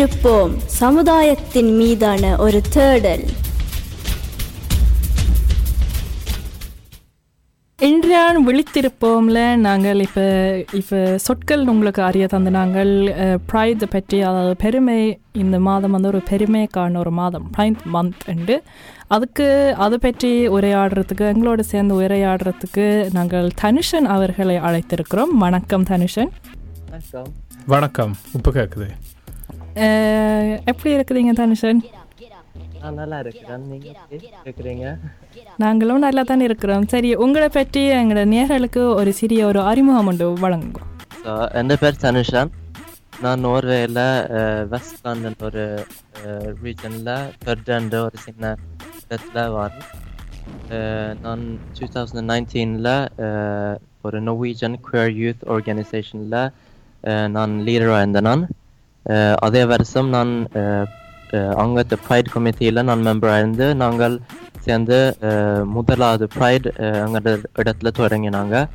விழித்திருப்போம் சமுதாயத்தின் மீதான ஒரு தேடல். இன்றையான் விழித்திருப்போம்ல நாங்கள் இப்போ இப்போ சொற்கள் உங்களுக்கு அறிய தந்து நாங்கள் ப்ரைட் பற்றி அதாவது பெருமை இந்த மாதம் வந்து ஒரு பெருமைக்கான ஒரு மாதம் ப்ரைட் மந்த் உண்டு அதுக்கு அதை பற்றி உரையாடுறதுக்கு எங்களோட சேர்ந்து உரையாடுறதுக்கு நாங்கள் தனுஷன் அவர்களை அழைத்திருக்கிறோம். வணக்கம் தனுஷன். வணக்கம். உப்பு கேட்குது எப்படி இருக்குதுங்க தனுஷன்? நான் நல்லா இருக்கிறேன். நீங்க இருக்கிறீங்க? நாங்களும் நல்லா தான் இருக்கிறோம். சரி உங்களை பற்றி எங்களோட நேர்களுக்கு ஒரு சிறிய ஒரு அறிமுகம் உண்டு வழங்குங்க. என் பேர் தனுஷன் நான் நோர்வேயில் வெஸ்ட் லண்டன் ஒரு ரீஜனில் பெர்டன்ட் ஒரு சின்ன இடத்துல வரேன் நான் டூ தௌசண்ட் நைன்டீனில் ஒரு நொவீஜன் குயர் யூத் ஆர்கனைசேஷனில் நான் லீடராக இருந்தேன் நான். அதே வருஷம் நான் அங்கத்து ப்ரைட் கமிட்டியில் நான் மெம்பராக இருந்து நாங்கள் சேர்ந்து முதலாவது ப்ரைட் அங்கே இடத்துல தொடங்கினாங்க.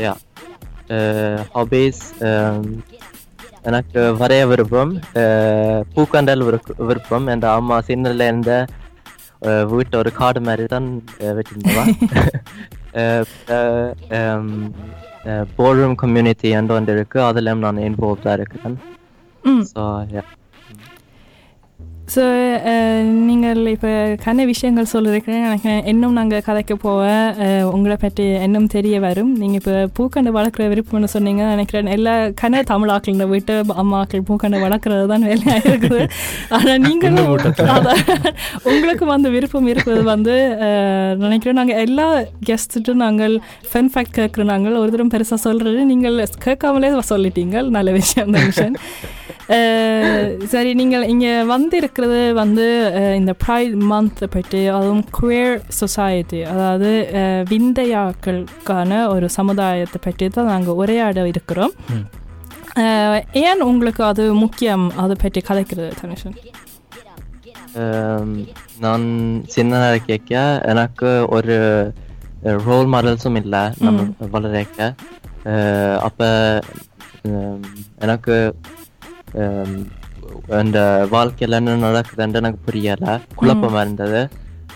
யா ஹாபீஸ் எனக்கு வரைய விருப்பம் பூக்கண்டல் விருப்ப- விருப்பம். என் அம்மா சின்னல இருந்த அஹ், வீட்டை ஒரு காடு மாதிரி தான் வச்சிருந்தவா. போர்ரூம் கம்யூனிட்டி என்று ஒன்று இருக்கு அதில் நான் இன்வால்வ்டாக இருக்கிறேன் ம் ஸோ யா ஸோ நீங்கள் இப்போ கன விஷயங்கள் சொல்லியிருக்கேன் எனக்கு இன்னும் நாங்கள் கதைக்க போக அஹ், உங்களை பற்றி இன்னும் தெரிய வரும். நீங்கள் இப்போ பூக்கண்டு வளர்க்குற விருப்பம்னு சொன்னீங்க நினைக்கிறேன். எல்லா கன தமிழாக்கள் இந்த வீட்டு அம்மாக்கள் பூக்கண்டு வளர்க்குறது தான் வேலையாக இருக்குது. ஆனால் நீங்களும் அதான், உங்களுக்கு வந்து விருப்பம் இருக்கிறது வந்து அஹ், நினைக்கிறேன் நாங்கள் எல்லா கெஸ்ட்டுட்டும் நாங்கள் ஃபன் ஃபேக்ட் கேட்குறோம் நாங்கள் ஒரு தரம் பெருசாக சொல்கிறது நீங்கள் கேட்காமலே சொல்லிட்டீங்க. நல்ல விஷயம் தான் விஷயம். சரி நீங்கள் இங்கே வந்து இருக்கிறது வந்து அஹ், இந்த ப்ரைட் மந்த் பற்றி அதுவும் குவேர் சொசைட்டி அதாவது அஹ், விந்தையாக்களுக்கான ஒரு சமுதாயத்தை பற்றி தான் நாங்கள் உரையாட இருக்கிறோம். ஏன் உங்களுக்கு அது முக்கியம் அதை பற்றி கதைக்கிறது தனுஷன் ஆம், நான் சின்ன கேட்க எனக்கு ஒரு ரோல் மாடல்ஸும் இல்லை நம்ம வளரக்க. அப்போ எனக்கு ஆம், அந்த வாழ்க்கையில் என்ன நடக்குதுன்னு எனக்கு புரியலை. குழப்பமாக இருந்தது.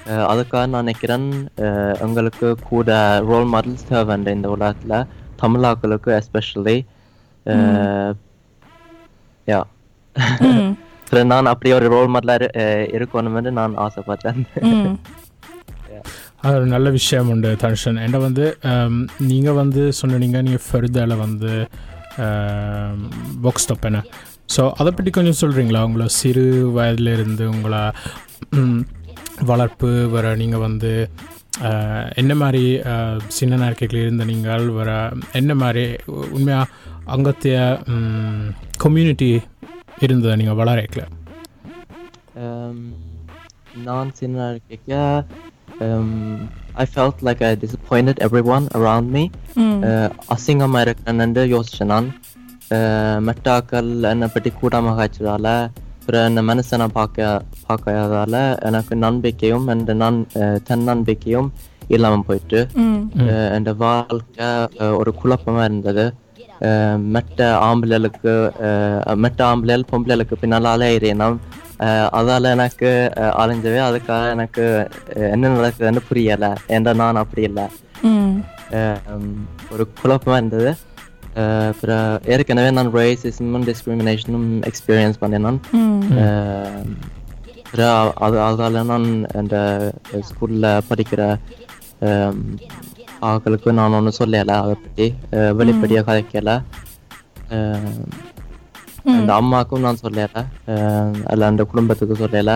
அஹ், அதுக்காக நான் நினைக்கிறேன் அஹ், எங்களுக்கு கூட ரோல் மாடல்ஸ் தேவை இந்த உலகத்தில் தமிழாக்களுக்கு எஸ்பெஷலி யா ம் அப்புறம் நான் அப்படி ஒரு ரோல் மாடலாக இருக்கணும்னு நான் ஆசைப்பட்டேன். ம் அது ஒரு நல்ல விஷயம் உண்டு தனுஷன். என்ன வந்து நீங்கள் வந்து சொன்னீங்க நீங்கள் ஃபெர்தாவில் வந்து பாக்ஸ் என்ன ஸோ அதை பற்றி கொஞ்சம் சொல்கிறீங்களா உங்களை சிறு வயதுல இருந்து உங்களை வளர்ப்பு வர நீங்கள் வந்து என்ன மாதிரி சின்ன நாட்களில் இருந்த நீங்கள் வர என்ன மாதிரி உண்மையாக அங்கத்திய கம்யூனிட்டி இருந்ததை நீங்கள் வளரக்கல? Um, நான் சின்ன கேட்க I felt like I disappointed everyone around me. ம் அசிங்கமாக இருக்கேன்னு யோசிச்சேன் நான். Uh, மெட்டாக்கள் என்னை பற்றி கூடாமல் காய்ச்சதால அப்புறம் என்ன மனுஷனை பார்க்க பார்க்காதால எனக்கு நம்பிக்கையும் அந்த நான் தன்னம்பிக்கையும் இல்லாமல் போயிட்டு என் வாழ்க்கை ஒரு குழப்பமா இருந்தது. மெட்ட ஆம்பளைகளுக்கு மெட்ட ஆம்பளைகள் பொம்பளைகளுக்கு பின்னால் அலையிறேன் அதால எனக்கு அலைஞ்சவே அதுக்காக எனக்கு என்ன நடக்குதுன்னு புரியலை. ஏன்டா நான் அப்படி இல்லை. ஒரு குழப்பமா இருந்தது. அஹ் அப்புறம் ஏற்கனவே நான் ரேசிசமும் டிஸ்கிரிமினேஷனும் எக்ஸ்பீரியன்ஸ் பண்ணேன் நான் ம் அஹ் அப்புறம் அது அதால நான் அந்த ஸ்கூல்ல படிக்கிற அஹ், ஆட்களுக்கு நான் ஒன்றும் சொல்லல அதை பற்றி அஹ், வெளிப்படையா கதைக்கல அஹ், அந்த அம்மாக்கும் நான் சொல்லல அஹ், அல்ல அந்த குடும்பத்துக்கு சொல்லல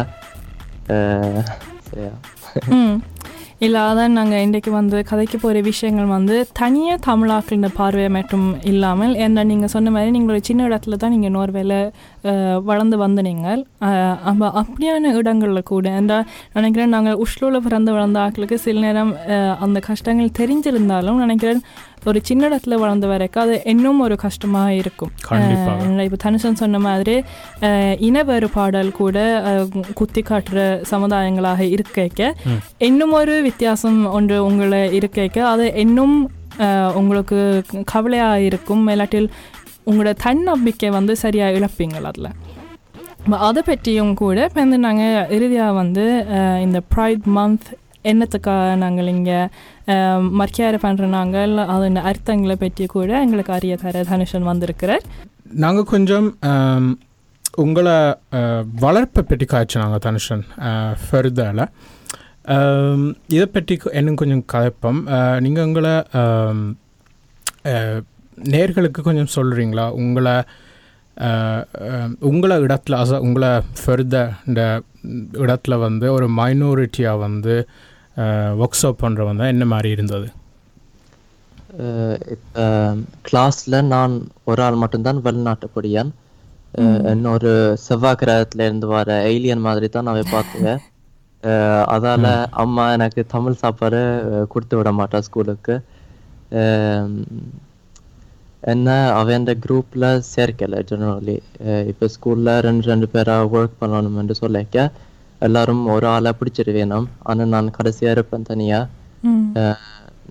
அஹ், சரியா ம் இல்லை நாங்கள் இன்றைக்கு வந்து கதைக்கு போகிற விஷயங்கள் வந்து தனியாக தமிழாக்கின்ற பார்வை மட்டும் இல்லாமல் ஏன்னா நீங்கள் சொன்ன மாதிரி நீங்கள் ஒரு சின்ன இடத்துல தான் நீங்கள் நோர்வேல வளர்ந்து வந்து நீங்கள் அப்போ அப்படியான இடங்களில் கூட ஏன்னா நினைக்கிறேன் நாங்கள் உஷ்லூவில் பிறந்து வளர்ந்த ஆட்களுக்கு சில நேரம் அந்த கஷ்டங்கள் தெரிஞ்சிருந்தாலும் நினைக்கிறேன் ஒரு சின்ன இடத்துல வளர்ந்த வரைக்கும் அது இன்னும் ஒரு கஷ்டமாக இருக்கும். இப்போ தனுஷன் சொன்ன மாதிரி இன வேறுபாடல் கூட குத்தி காட்டுற சமுதாயங்களாக இருக்க. இன்னும் ஒரு வித்தியாசம் ஒன்று உங்களை இருக்க அது இன்னும் உங்களுக்கு கவலையாக இருக்கும். இல்லாட்டில் உங்களோட தன்னம்பிக்கை வந்து சரியாக இழப்பீங்கள் அதில். அதை பற்றியும் கூட இப்போ வந்து நாங்கள் இறுதியாக வந்து இந்த ப்ரைட் மந்த் என்னத்துக்காக நாங்கள் இங்கே மரியாதை பண்ணுற நாங்கள் அதன் அர்த்தங்களை பற்றி கூட எங்களுக்கு அறிய தர தனுஷன் வந்திருக்கிறார். நாங்கள் கொஞ்சம் உங்களை வளர்ப்பை பற்றி காய்ச்சினாங்க தனுஷன் ஃபர்தரில் இதை பற்றி இன்னும் கொஞ்சம் கதைப்போம் நீங்கள் உங்களை நேர்களுக்கு கொஞ்சம் சொல்கிறீங்களா உங்களை உங்களை இடத்துல அச உங்களை ஃபர்தர் இந்த இடத்துல வந்து ஒரு மைனாரிட்டியாக வந்து ஒர்க் ஷாப் பண்ணுறவங்க என்ன மாதிரி இருந்தது? கிளாஸில் நான் ஒரு ஆள் மட்டும்தான் வெளிநாட்டு பொடியான் இன்னொரு செவ்வாய் கிரகத்துல இருந்து வர ஏலியன் மாதிரி தான் அவை பார்த்துவேன் அதால அம்மா எனக்கு தமிழ் சாப்பாடு கொடுத்து விட மாட்டா ஸ்கூலுக்கு. என்ன அவன் குரூப்ல சேர்க்கல ஜெனரலி இப்போ ஸ்கூல்ல ரெண்டு ரெண்டு பேரா ஒர்க் பண்ணணும்னு சொல்லிக்க. எல்லாரும் ஒரு ஆளை பிடிச்சிட்டு வேணும் ஆனா நான் கடைசியா இருப்பேன் தனியா.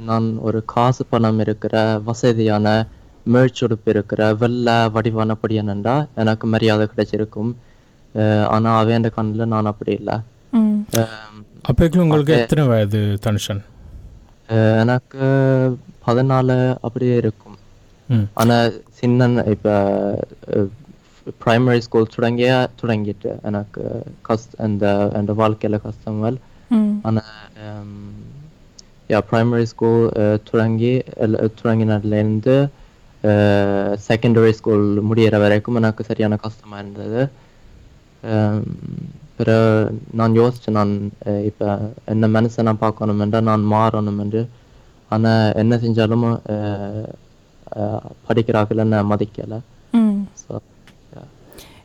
நான் ஒரு காசு பணம் இருக்கிற வசதியான மேட்ச் உடுப்பு இருக்கிற வெள்ளை வடிவான படியானண்டா எனக்கு மரியாதை கிடைச்சிருக்கும். ஆனா அவன் கண்ணில் நான் அப்படி இல்லை. அப்போக்கு உங்களுக்கு எத்தனை வயது தனுஷன்? எனக்கு பதினாலு அப்படியே இருக்கும். ஆனா சின்ன இப்ப ஸ்கூல் தொடங்கிய தொடங்கிட்டு எனக்கு கஷ்ட அந்த அந்த வாழ்க்கையில ம் ஆனா யா பிரைமரி ஸ்கூல் தொடங்கி எல்- தொடங்கினதுலேருந்து செகண்டரி ஸ்கூல் முடியிற வரைக்கும் எனக்கு சரியான கஷ்டமா இருந்தது பிறகு நான் யோசிச்சேன் நான் இப்ப என்ன மனுஷனை பார்க்கணும் என்று நான் மாறணும் என்று ஆனா என்ன செஞ்சாலும் படிக்கிறார்கள் என்ன மதிக்கல ஸோ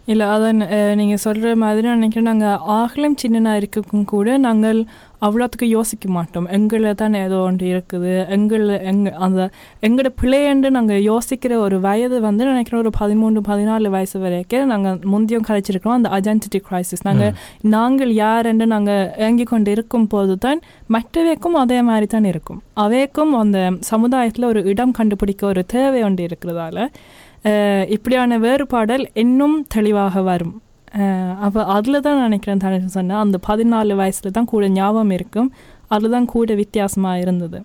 இல்லை அதான் நீங்கள் சொல்கிற மாதிரி நினைக்கிறேன் நாங்கள் ஆகலம் சின்னனாக இருக்கக்கும் கூட நாங்கள் அவ்வளோத்துக்கு யோசிக்க மாட்டோம் எங்களை தான் ஏதோ ஒன்று இருக்குது எங்களை எங்க அந்த எங்களோட பிள்ளையண்டு நாங்கள் யோசிக்கிற ஒரு வயது வந்து நினைக்கிறேன் ஒரு பதிமூணு பதினாலு வயசு வரைக்கும் நாங்கள் முந்தியம் கழிச்சிருக்கோம் அந்த ஐடென்டிட்டி கிரைசிஸ் நாங்கள் நாங்கள் யாருன்னு நாங்கள் இயங்கி கொண்டு இருக்கும் போது தான் மற்றவைக்கும் அதே மாதிரி தான் இருக்கும் அவைக்கும் அந்த சமுதாயத்தில் ஒரு இடம் கண்டுபிடிக்க ஒரு தேவை ஒன்று இருக்கிறதால இப்படியான வேறுபாடல் இன்னும் தெளிவாக வரும். அப்போ அதில் தான் நினைக்கிறேன் தானே சொன்னேன் அந்த பதினாலு வயசில் தான் கூட ஞாபகம் இருக்கும். அதில் தான் கூட வித்தியாசமாக இருந்தது.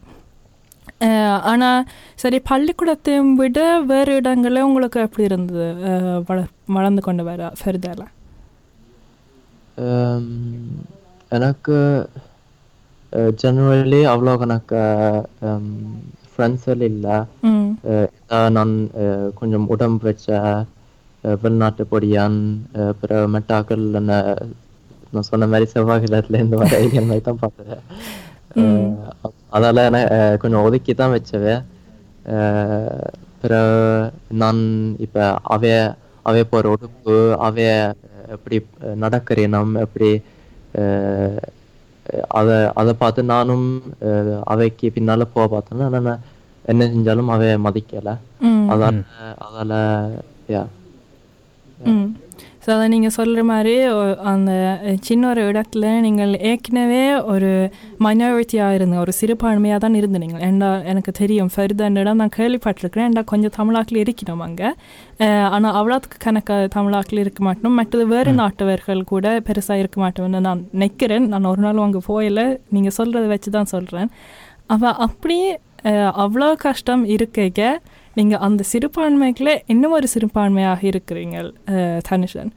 ஆனால் சரி பள்ளிக்கூடத்தையும் விட வேறு இடங்களில் உங்களுக்கு எப்படி இருந்தது? அஹ் வள வளர்ந்து கொண்டு வர ஃபெர்தால எனக்கு ஜென்ரலி அவ்வளோ எனக்கு ஃப்ரெண்ட்ஸில் இல்லை. நான் கொஞ்சம் உடம்பு வச்ச வெளிநாட்டு பொடியான் பிறகு மெட்டாக்கள் நான் சொன்ன மாதிரி செவ்வாய்கிழத்துலேருந்து வர ஏலியன் மாதிரி தான் பார்த்தேன் அதால கொஞ்சம் ஒதுக்கி தான் வச்சவே. பிறகு நான் இப்போ அவைய அவைய போகிற உடுப்பு அவைய எப்படி நடக்கிறேனம் எப்படி அஹ், அதை பார்த்து நானும் அஹ், அவைக்கு பின்னால போக பார்த்தேன்னா ஆனா நான் என்ன செஞ்சாலும் அவைய மதிக்கல. அதால அதால யா நீங்கள் சொல்கிற மாதிரி அந்த சின்ன ஒரு இடத்துல நீங்கள் ஏற்கனவே ஒரு மைனாரிட்டியாக இருந்த ஒரு சிறுபான்மையாக தான் இருந்து நீங்கள் ஏண்டா எனக்கு தெரியும் ஃபெர்தன் இடம் நான் கேள்விப்பட்டிருக்கிறேன். ஏண்டா கொஞ்சம் தமிழாக்கில் இருக்கணும் அங்கே. ஆனால் அவ்வளோத்துக்கு கணக்கு தமிழாக்கில் இருக்க மாட்டோம். மற்றது வேறு நாட்டவர்கள் கூட பெருசாக இருக்க மாட்டோம்னு நான் நிற்கிறேன் நான் ஒரு நாள் அங்கே போயில நீங்கள் சொல்கிறத வச்சு தான் சொல்கிறேன் அவள் அப்படி அஹ், அவ்வளோ கஷ்டம் இருக்க நீங்கள் அந்த சிறுபான்மைக்குள்ள இன்னும் ஒரு சிறுபான்மையாக இருக்கிறீங்க தனுஷன்.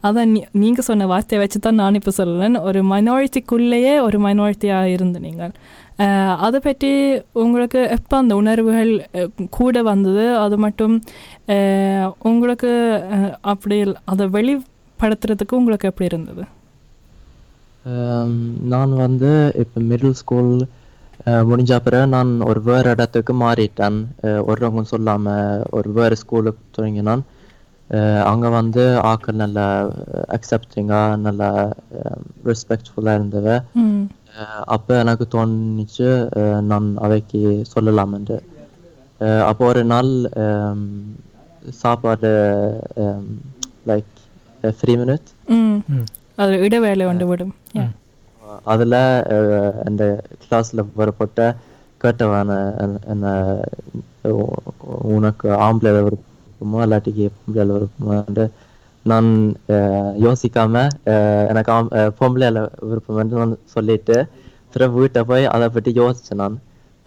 அதான் நீ நீங்கள் சொன்ன வார்த்தையை வச்சு தான் நான் இப்போ சொல்லேன் ஒரு மைனாரிட்டிக்குள்ளேயே ஒரு மைனாரிட்டியாக இருந்து நீங்கள். அதை பற்றி உங்களுக்கு எப்போ அந்த உணர்வுகள் கூட வந்தது? அது மட்டும் உங்களுக்கு அப்படி அதை வெளிப்படுத்துறதுக்கு உங்களுக்கு எப்படி இருந்தது? நான் வந்து இப்போ மிடில் ஸ்கூல் முடிஞ்ச பிறகு நான் ஒரு வேறு இடத்துக்கு மாறிட்டேன். அஹ், ஒருவங்க சொல்லாமல் ஒரு வேறு ஸ்கூலுக்கு தொடங்கினான். அங்கே வந்து ஆக்கள் நல்ல அக்செப்டிங்காக நல்ல ரெஸ்பெக்ட்ஃபுல்லாக இருந்தவ அஹ், அப்போ எனக்கு தோணுச்சு நான் அவைக்கு சொல்லலாமென்று அப்போ ஒரு நாள் சாப்பாடு லைக் த்ரீ மினிட்ஸ் ம் அது இடைவேளை கொண்டு விடும். அதில் அந்த கிளாஸில் வரப்பட்ட கேட்டவன் என்ன உனக்கு ஆம்பளை விருப்பமோ இல்லாட்டிக்கு பொம்பளை விருப்பமோன்ட்டு நான் அஹ், யோசிக்காம எனக்கு பொம்பளையில விருப்பம்னு நான் சொல்லிட்டு பிறகு வீட்டை போய் அதை பற்றி யோசிச்சேன் நான்.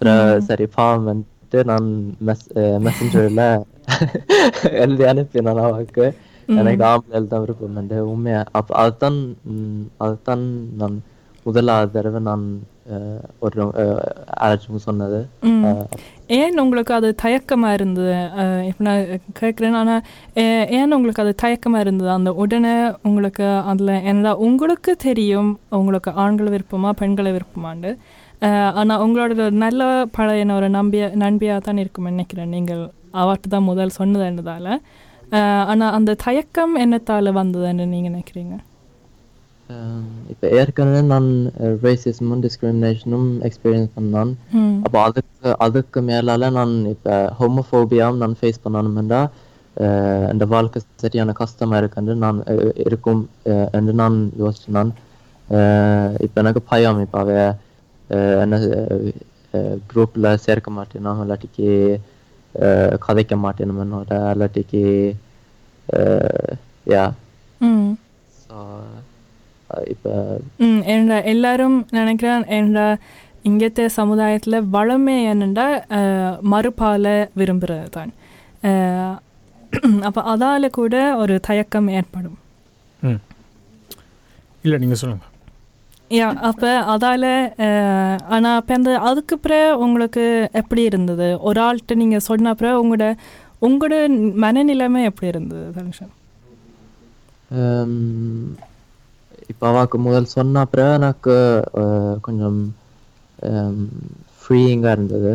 பிறகு சரி பாவம்ன்ட்டு நான் மெஸ் மெசஞ்சரில் எழுதி அனுப்பினேன் அவருக்கு. எனக்கு ஆம்பளை தான் விருப்பம் உண்மையா அப்ப அதுதான் அதுதான் நான் முதலாவது தடவை நான் ஒரு யாராச்சும் சொன்னது. ஏன் உங்களுக்கு அது தயக்கமாக இருந்தது? இப்போ நான் கேட்குறேன் ஆனால் ஏன் உங்களுக்கு அது தயக்கமாக இருந்தது? அந்த உடனே உங்களுக்கு அதில் என்ன உங்களுக்கு தெரியும் உங்களுக்கு ஆண்கள் விருப்பமா பெண்களை விருப்பமாண்டு. ஆனால் உங்களோட நல்ல பழையன ஒரு நம்பிய நண்பியாக தான் இருக்கும் நினைக்கிறேன் நீங்கள். அவர்கிட்ட தான் முதல் சொன்னதுன்றதால ஆனால் அந்த தயக்கம் என்னத்தால் வந்ததுன்னு நீங்கள் நினைக்கிறீங்க? இப்ப ஏற்கனவே நான் ரேசிசமும் டிஸ்கிரிமினேஷனும் எக்ஸ்பீரியன்ஸ் பண்ணான். அப்போ அதுக்கு அதுக்கு மேலால நான் இப்ப ஹோமோஃபோபியாவும் நான் ஃபேஸ் பண்ணணுமெண்டா இந்த வாழ்க்கை சரியான கஷ்டமா இருக்குன்னு நான் அஹ், இருக்கும் என்று நான் யோசிச்சேன். நான் இப்ப எனக்கு பயம் இப்ப அவ என்ன குரூப்ல சேர்க்க மாட்டேனோ இல்லாட்டிக்கு கதைக்க மாட்டேனும் என்னோட இல்லாட்டிக்கு யா இப்ப ம் என்ற எல்லாரும் நினைக்கிறேன் என்ற இங்கത്തെ சமுதாயத்தில் வளமே என்னென்னா மறுபால விரும்புகிறது தான் அப்போ அதால் கூட ஒரு தயக்கம் ஏற்படும். இல்லை நீங்கள் சொல்லுங்கள் யா அப்போ அதால் ஆனால் அப்போ அந்த அதுக்கு பிறகு உங்களுக்கு எப்படி இருந்தது? ஒரு ஆள்கிட்ட நீங்கள் சொன்ன அப்புறம் உங்களோட உங்களோட மனநிலைமை எப்படி இருந்தது தனுஷன் இப்ப அவாக்கு முதல் சொன்ன அப்புறம் எனக்கு கொஞ்சம் ஃப்ரீயிங்காக இருந்தது.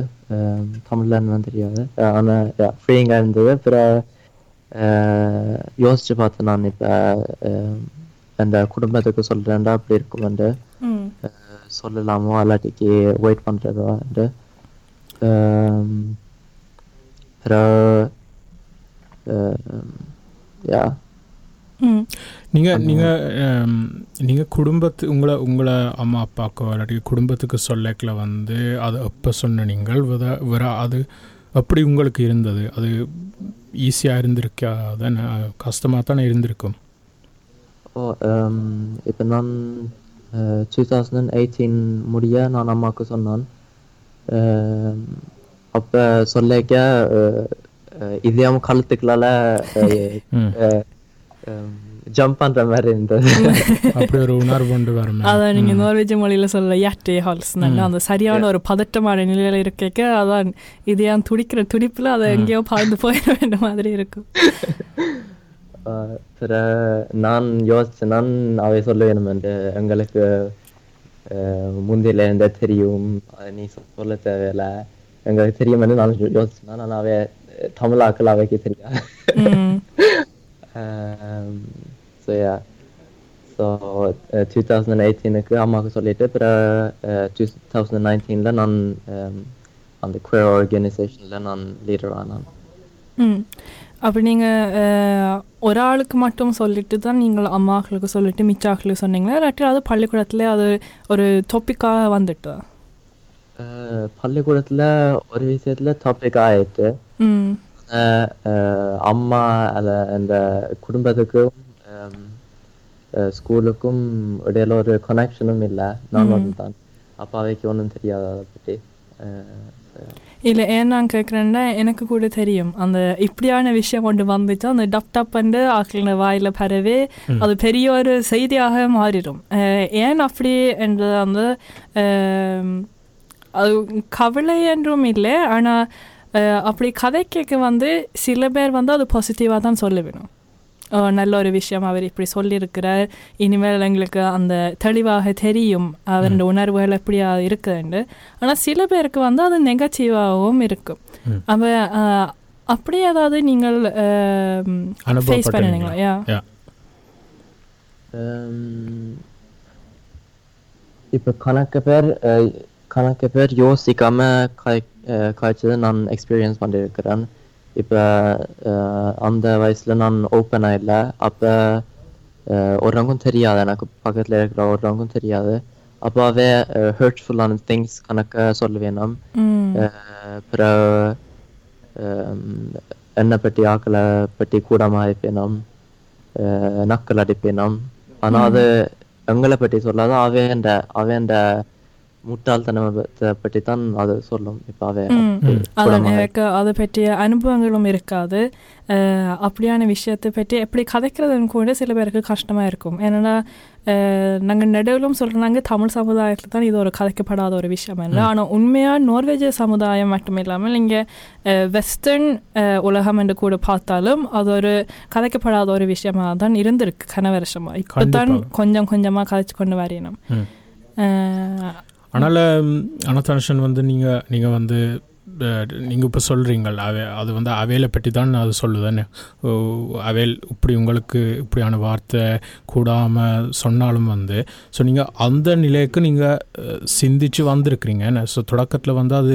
தமிழ்ல என்னன்னு தெரியாது. அஹ், ஆனா ஃப்ரீயிங்காக இருந்தது. அப்புறம் யோசிச்சு பார்த்தேன் நான் இப்ப அந்த குடும்பத்துக்கு சொல்றேன்டா அப்படி அஹ், சொல்லலாமோ அல்லாட்டிக்கு வெயிட் பண்றதோன்ட்டு அப்புறம் யா நீங்கள் நீங்கள் நீங்கள் குடும்பத்து உங்களை உங்களை அம்மா அப்பாக்கோ இல்லாட்டி குடும்பத்துக்கு சொல்லக்கில் வந்து அது எப்போ சொன்ன நீங்கள் வித வேற அது எப்படி உங்களுக்கு இருந்தது அது ஈஸியாக இருந்திருக்கா தானே கஷ்டமாக தானே இருந்திருக்கும் ஓ இப்போ நான் டூ தௌசண்ட் எயிட்டீன் முடிய நான் அம்மாவுக்கு சொன்னான் அப்போ சொல்லிக்க இதயம் கழுத்துக்களால ம் ஜம்ப் பண்ற மாதிரி இருந்தது. அப்படி ஒரு உணர்வு கொண்டு வரமே அதான் நீங்கள் நார்வேஜ் மொழியில் சொல்ல யாட்டே ஹால்ஸ் அந்த சரியான ஒரு பதட்டமான நிலையில் இருக்க அதான் இது ஏன் துடிக்கிற துடிப்பில் அதை எங்கேயோ பாய்ந்து போயிட வேண்டிய மாதிரி இருக்கும். பிற நான் யோசிச்சேன் நான் அவை சொல்ல வேணும் என்று எங்களுக்கு அஹ், முந்தில இருந்தே தெரியும். நீ சொல்ல தேவையில்ல. எங்களுக்கு தெரியும் என்று நான் யோசிச்சேன் நான் அவை தமிழாக்கள் அவைக்கு தெரியாது. hmm so yeah so two thousand எயிட்டீனுக்கு அம்மாவுக்கு சொல்லிட்டு அப்புறம் டூ தௌசண்ட் நைன்டீனில் நான் um, அந்த குயர் ஆர்கனைசேஷனில் நான் லீடர் ஆனான் ம் அப்போ நீங்கள் ஒரு ஆளுக்கு மட்டும் சொல்லிட்டு தான் நீங்கள் அம்மாக்களுக்கு சொல்லிட்டு மிச்சாக்களுக்கு சொன்னீங்களா இல்லாட்டி அது பள்ளிக்கூடத்தில் அது ஒரு தொப்பிக்காக வந்துட்டு அஹ், பள்ளிக்கூடத்தில் ஒரு விஷயத்தில் டாபிக் ஆயிட்டு ம் அஹ், அஹ், அம்மா அத அந்த குடும்பத்துக்கும் ஸ்கூலுக்கும் இடையில ஒரு கனெக்ஷனும் இல்லை. நான் ஒன்று தான் அப்போ அவைக்கு ஒன்றும் தெரியாது அதை பற்றி இல்லை ஏன் நான் கேட்குறேன்னா எனக்கு கூட தெரியும். அந்த இப்படியான விஷயம் கொண்டு வந்துச்சு அந்த டப் டப்புண்டு ஆக்கள வாயில் பரவே அது பெரிய ஒரு செய்தியாக மாறிடும். அஹ் ஏன் அப்படி என்று அந்த அது கவலை என்றும் இல்லை. ஆனால் அப்படி கதை கேட்க வந்து சில பேர் வந்து அது பாசிட்டிவாக தான் சொல்ல வேணும் "ஓ, நல்ல ஒரு விஷயம் அவர் இப்படி சொல்லியிருக்கிறார் இனிமேல் எங்களுக்கு அந்த தெளிவாக தெரியும் அவருடைய உணர்வுகள் எப்படியா இருக்குதுண்டு ஆனால் சில பேருக்கு வந்து அது நெகட்டிவாகவும் இருக்கும். அவ அப்படி ஏதாவது நீங்கள் ஃபேஸ்? பண்ணுனீங்களா யா Um, இப்போ கணக்கு பேர் கணக்கு பேர் யோசிக்காம காய் அஹ், காய்ச்சதை நான் எக்ஸ்பீரியன்ஸ் பண்ணியிருக்கிறேன் இப்போ அந்த வயசுல நான் ஓப்பனாக இல்லை அப்போ ஒருவங்கும் தெரியாது எனக்கு பக்கத்தில் இருக்கிற ஒருவங்கும் தெரியாது அப்போ அவே ஹர்ட்ஃபுல்லான திங்ஸ் கணக்க சொல்லுவேன் நான் ம் அஹ், பிறகு என்னை பற்றி ஆக்களை பற்றி கூடமாக இருப்பேனாம் நக்கல் அடிப்பேனாம் ஆனா அது எங்களை பற்றி சொல்லாத அவேண்ட அவேண்ட முட்டாள்தனத்தை பற்றி தான் அது சொல்லும் இப்போ அவன் எனக்கு அதை பற்றிய அனுபவங்களும் இருக்காது. அப்படியான விஷயத்தை பற்றி எப்படி கதைக்கிறதுன்னு கூட சில பேருக்கு கஷ்டமாக இருக்கும். ஏன்னா நாங்கள் நடுவிலும் சொல்கிறாங்க தமிழ் சமுதாயத்தில் தான் இது ஒரு கதைக்கப்படாத ஒரு விஷயம் என்று ஆனால் உண்மையாக நார்வேஜ் சமுதாயம் மட்டும் இல்லாமல் இங்கே வெஸ்டர்ன் உலகம் என்று கூட பார்த்தாலும் அது ஒரு கதைக்கப்படாத ஒரு விஷயமாக தான் இருந்திருக்கு. கன வருஷமாக இப்போ தான். கொஞ்சம் கொஞ்சமாக கதைச்சு கொண்டு வரையணும் அதனால் அனத்தனுஷன் வந்து நீங்கள் நீங்கள் வந்து நீங்கள் இப்போ சொல்கிறீங்கள் அவே அது வந்து அவையில பற்றி தான் அது சொல்லுதானே ஓ, இப்படி உங்களுக்கு இப்படியான வார்த்தை கூடாமல் சொன்னாலும் வந்து ஸோ நீங்கள் அந்த நிலைக்கு நீங்கள் சிந்திச்சு வந்திருக்கிறீங்க. என்ன ஸோ தொடக்கத்தில் வந்து அது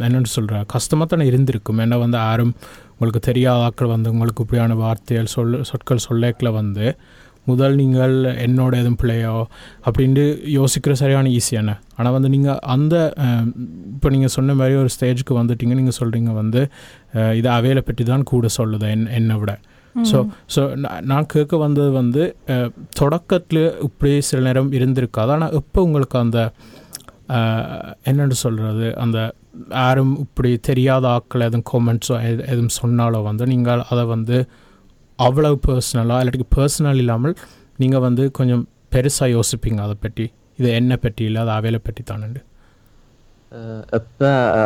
என்னென்னு சொல்கிறேன் சொல்கிற கஷ்டமாக தானே இருந்திருக்கும். ஏன்னா வந்து யாரும் உங்களுக்கு தெரியாத ஆக்கள் வந்து உங்களுக்கு இப்படியான வார்த்தைகள் சொல் சொற்கள் சொல்லேக்கில் வந்து முதல் நீங்கள் என்னோட எதுவும் பிள்ளையோ அப்படின்ட்டு யோசிக்கிற சரியான ஈஸியான ஆனால் வந்து நீங்கள் அந்த இப்போ நீங்கள் சொன்ன மாதிரி ஒரு ஸ்டேஜுக்கு வந்துட்டீங்க நீங்கள் சொல்கிறீங்க வந்து இது அவையில பற்றி தான் கூட சொல்லுது என் என்னை விட. ஸோ ஸோ நான் கேட்க வந்தது வந்து தொடக்கத்தில் இப்படி சில நேரம் இருந்திருக்காது. ஆனால் எப்போ உங்களுக்கு அந்த என்னன்னு சொல்கிறது அந்த யாரும் இப்படி தெரியாத ஆட்கள் எதுவும் காமெண்ட்ஸோ எதுவும் சொன்னாலோ வந்து நீங்கள் அதை வந்து அவ்வளவு பர்சனலாக இல்லாட்டி பர்சனல் இல்லாமல் நீங்கள் வந்து கொஞ்சம் பெருசாக யோசிப்பீங்க அதை பற்றி. இது என்ன பற்றி? இல்லை அது அவையில பற்றி தானண்டு எப்ப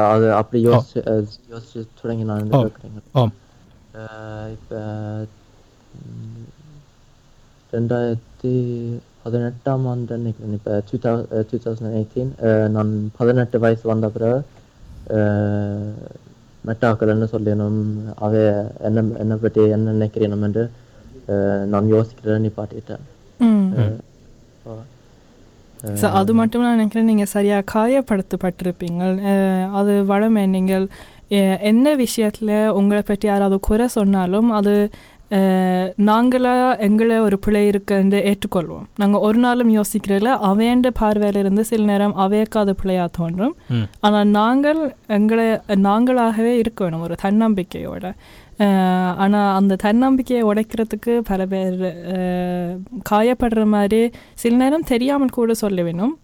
அது அப்படி யோசிச்சு யோசிச்சு தொடங்கினான்னு ஓ. கேட்குறீங்க இப்போ ரெண்டாயிரத்தி பதினெட்டாம் ஆண்டு நினைக்கிறேன் இப்போ two thou two thousand eighteen நான் பதினெட்டு வயசு வந்த பிறகு மெட்டாக்கள்னு சொல்லணும் அவ என்ன என்னை பற்றி என்ன நினைக்கிறேன் என்று நான் யோசிக்கிறேன் நிப்பாட்டிட்டேன் அது மட்டும் நான் நினைக்கிறேன் நீங்கள் சரியாக காயப்படுத்தப்பட்டிருப்பீங்க. அது வளமை நீங்கள் என்ன விஷயத்தில் உங்களை பற்றி யாராவது குறை சொன்னாலும் அது நாங்களா எங்களை ஒரு பிழை இருக்குன்னு ஏற்றுக்கொள்வோம். நாங்கள் ஒரு நாளும் யோசிக்கிறதில்ல அவையண்ட பார்வையிலிருந்து சில நேரம் அவையக்கு அது பிழையாக தோன்றும் ஆனால் நாங்கள் எங்களை நாங்களாகவே இருக்க வேணும் ஒரு தன்னம்பிக்கையோட. ஆனால் அந்த தன்னம்பிக்கையை உடைக்கிறதுக்கு பல பேர் காயப்படுற மாதிரி சில நேரம் தெரியாமல் கூட சொல்ல வேணும்.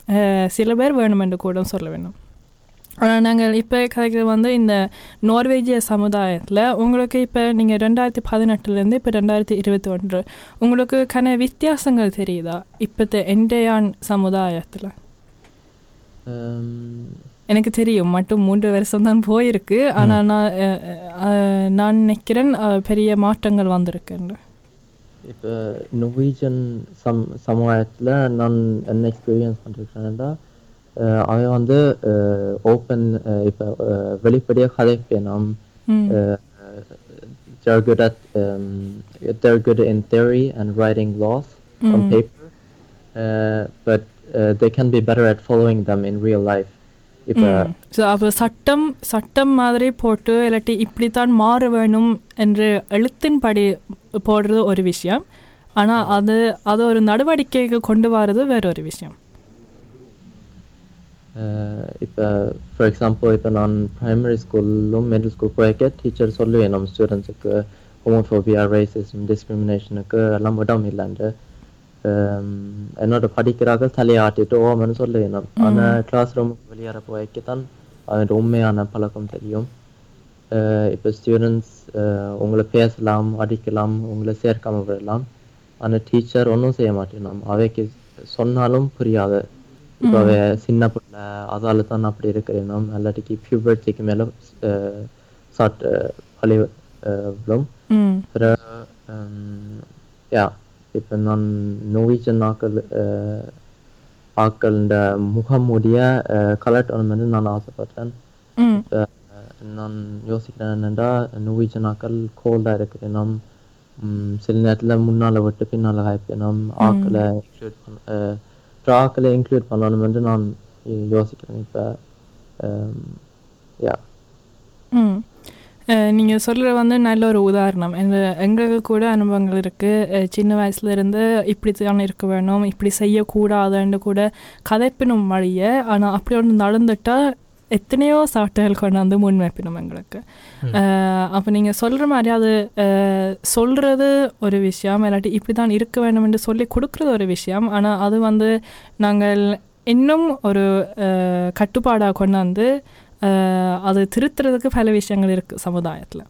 சில பேர் வேணுமென்று கூட சொல்ல வேணும். ஆனால் நாங்கள் இப்போ கதைக்கிறது வந்து இந்த நார்வேஜிய சமுதாயத்தில் உங்களுக்கு இப்போ நீங்கள் ரெண்டாயிரத்தி பதினெட்டுலேருந்து இப்போ ரெண்டாயிரத்தி இருபத்தி ஒன்று உங்களுக்கு கன வித்தியாசங்கள் தெரியுதா? இப்போத்த எண்டையான் சமுதாயத்தில். எனக்கு தெரியும். மட்டும் மூன்று வருஷம் தான் போயிருக்கு ஆனால் நான் நான் நினைக்கிறேன் பெரிய மாற்றங்கள் வந்திருக்குன்னு. இப்போ நொவீஜன் சம் சமுதாயத்தில் நான் என்ன எக்ஸ்பீரியன்ஸ் பண்ணிருக்கேன்னா அவன் வந்து ஓப்பன் இப்போ வெளிப்படையாக கதைப்பேன் நாம் ம். they're good at um, they're good in theory and writing laws on Mm. paper. Uh, but uh, they can be better at following them in real life. இப்போ ஸோ அப்போ சட்டம் சட்டம் மாதிரி போட்டு இல்லாட்டி இப்படித்தான் மாற வேணும் என்று எழுத்தின்படி போடுறது ஒரு விஷயம். ஆனால் அது அது ஒரு நடவடிக்கைக்கு கொண்டு வர்றது வேற ஒரு விஷயம். இப்போ ஃபார் எக்ஸாம்பிள் இப்போ நான் ப்ரைமரி ஸ்கூலும் மிடில் ஸ்கூல் போயிருக்க டீச்சர் சொல்லுவேன் நம்ம ஸ்டூடெண்ட்ஸுக்கு ஹோமோஃபோபியா ரேசிசம் டிஸ்கிரிமினேஷனுக்கு எல்லாம் இடம் இல்லைன்ட்டு என்னோட படிக்கிறார்கள் தலையாட்டிட்டு ஓமன்னு சொல்லுவேன் ஆனால் கிளாஸ் ரூமுக்கு வெளியேற போய்க்கு தான் அதோட உண்மையான பழக்கம் தெரியும் இப்போ ஸ்டூடெண்ட்ஸ் உங்களை பேசலாம் அடிக்கலாம் உங்களை சேர்க்காம விடலாம் ஆனால் டீச்சர் ஒன்றும் செய்ய மாட்டேன் அவைக்கு சொன்னாலும் புரியாது இப்போ அவ சின்ன பிள்ளை அதால தான் அப்படி இருக்கிறேனும் இல்லாட்டிக்கு பியூபர்ட்டிக்கு மேலே சாட் வழி விழும் யா இப்போ நான் நோவிஜன் ஆக்கள் ஆக்கள முகமுடிய கலட்டணும்னு நான் ஆசைப்படுறேன் ம். இப்ப, அஹ், நான் யோசிக்கிறேன் என்னென்னா நோவிஜன் ஆக்கள் கோல்டாக இருக்கணும் ம், சில நேரத்தில் முன்னால் விட்டு பின்னால் காய்க்கணும் ஆக்களை இன்க்ளூட் பண்ண ஆக்களை இன்க்ளூட் பண்ணணும்னு நான் யோசிக்கிறேன். இப்போ யா um, நீங்கள் சொல்கிற வந்து நல்ல ஒரு உதாரணம். எங்க எங்களுக்கு கூட அனுபவங்கள் இருக்குது சின்ன வயசுல இருந்து இப்படி தான் இருக்க வேணும். இப்படி செய்யக்கூடாதுன்னு கூட கதைப்பினும் வழியை. ஆனால் அப்படி ஒன்று நடந்துட்டால் எத்தனையோ சாட்டைகள் கொண்டாந்து முன்வைப்பினும் எங்களுக்கு. அப்போ நீங்கள் சொல்கிற மாதிரி அது சொல்கிறது ஒரு விஷயம் இல்லாட்டி இப்படி தான் இருக்க வேண்டும் என்று சொல்லி கொடுக்குறது ஒரு விஷயம். ஆனால் அது வந்து நாங்கள் இன்னும் ஒரு கட்டுப்பாடாக கொண்டாந்து அஹ், அது திருத்துறதுக்கு பல விஷயங்கள் இருக்குது சமுதாயத்தில்.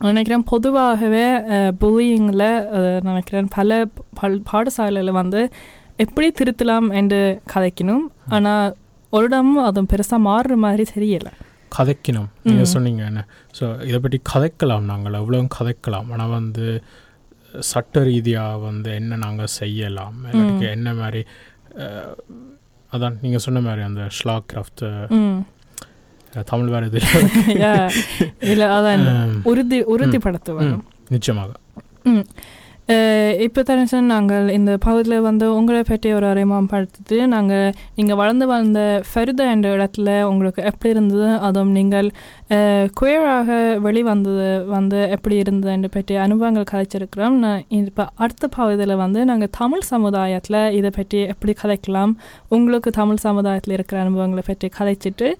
நினைக்கிறேன் பொதுவாகவே புல்லிங்கில் நினைக்கிறேன் பல பல் பாடசாலையில் வந்து எப்படி திருத்தலாம் என்று கதைக்கணும். ஆனால் ஒரு இடமும் அது பெருசாக மாறுற மாதிரி தெரியலை. கதைக்கணும். நீங்கள். சொன்னீங்க என்ன? ஸோ இதை பற்றி கதைக்கலாம் நாங்கள். எவ்வளோ கதைக்கலாம். ஆனால் வந்து சட்ட ரீதியாக வந்து என்ன நாங்கள் செய்யலாம்? என்ன மாதிரி அதான் நீங்கள் சொன்ன மாதிரி அந்த ஷ்லா கிராஃப்ட் தமிழ் வேறு இது. இல்லை அதான் உறுதி உறுதிப்படுத்த வேணும் நிச்சயமாக. இப்போ தனிசன் நாங்கள் இந்த பகுதியில் வந்து உங்களை பற்றி ஒரு அறிமுகம் படுத்துட்டு நாங்கள் நீங்கள் வளர்ந்து வந்த ஃபரிதா என்ற இடத்துல உங்களுக்கு எப்படி இருந்தது? அதுவும் நீங்கள் குயராக வெளிவந்தது வந்து எப்படி இருந்தது என்று பற்றி அனுபவங்கள் கதைச்சிருக்கிறோம் நான் இப்போ அடுத்த பகுதியில் வந்து நாங்கள் தமிழ் சமுதாயத்தில் இதை பற்றி எப்படி கதைக்கலாம் உங்களுக்கு தமிழ் சமுதாயத்தில் இருக்கிற அனுபவங்களை பற்றி கதைச்சிட்டு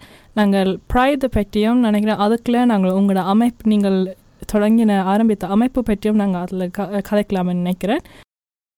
நாங்கள் ப்ரைதை பற்றியும் நினைக்கிறேன். அதுக்குள்ளே நாங்கள் உங்களோட அமைப்பு நீங்கள் தொடங்கின ஆரம்பித்த அமைப்பு பற்றியும் நாங்கள் அதில் க கதைக்கலாம்னு நினைக்கிறேன்.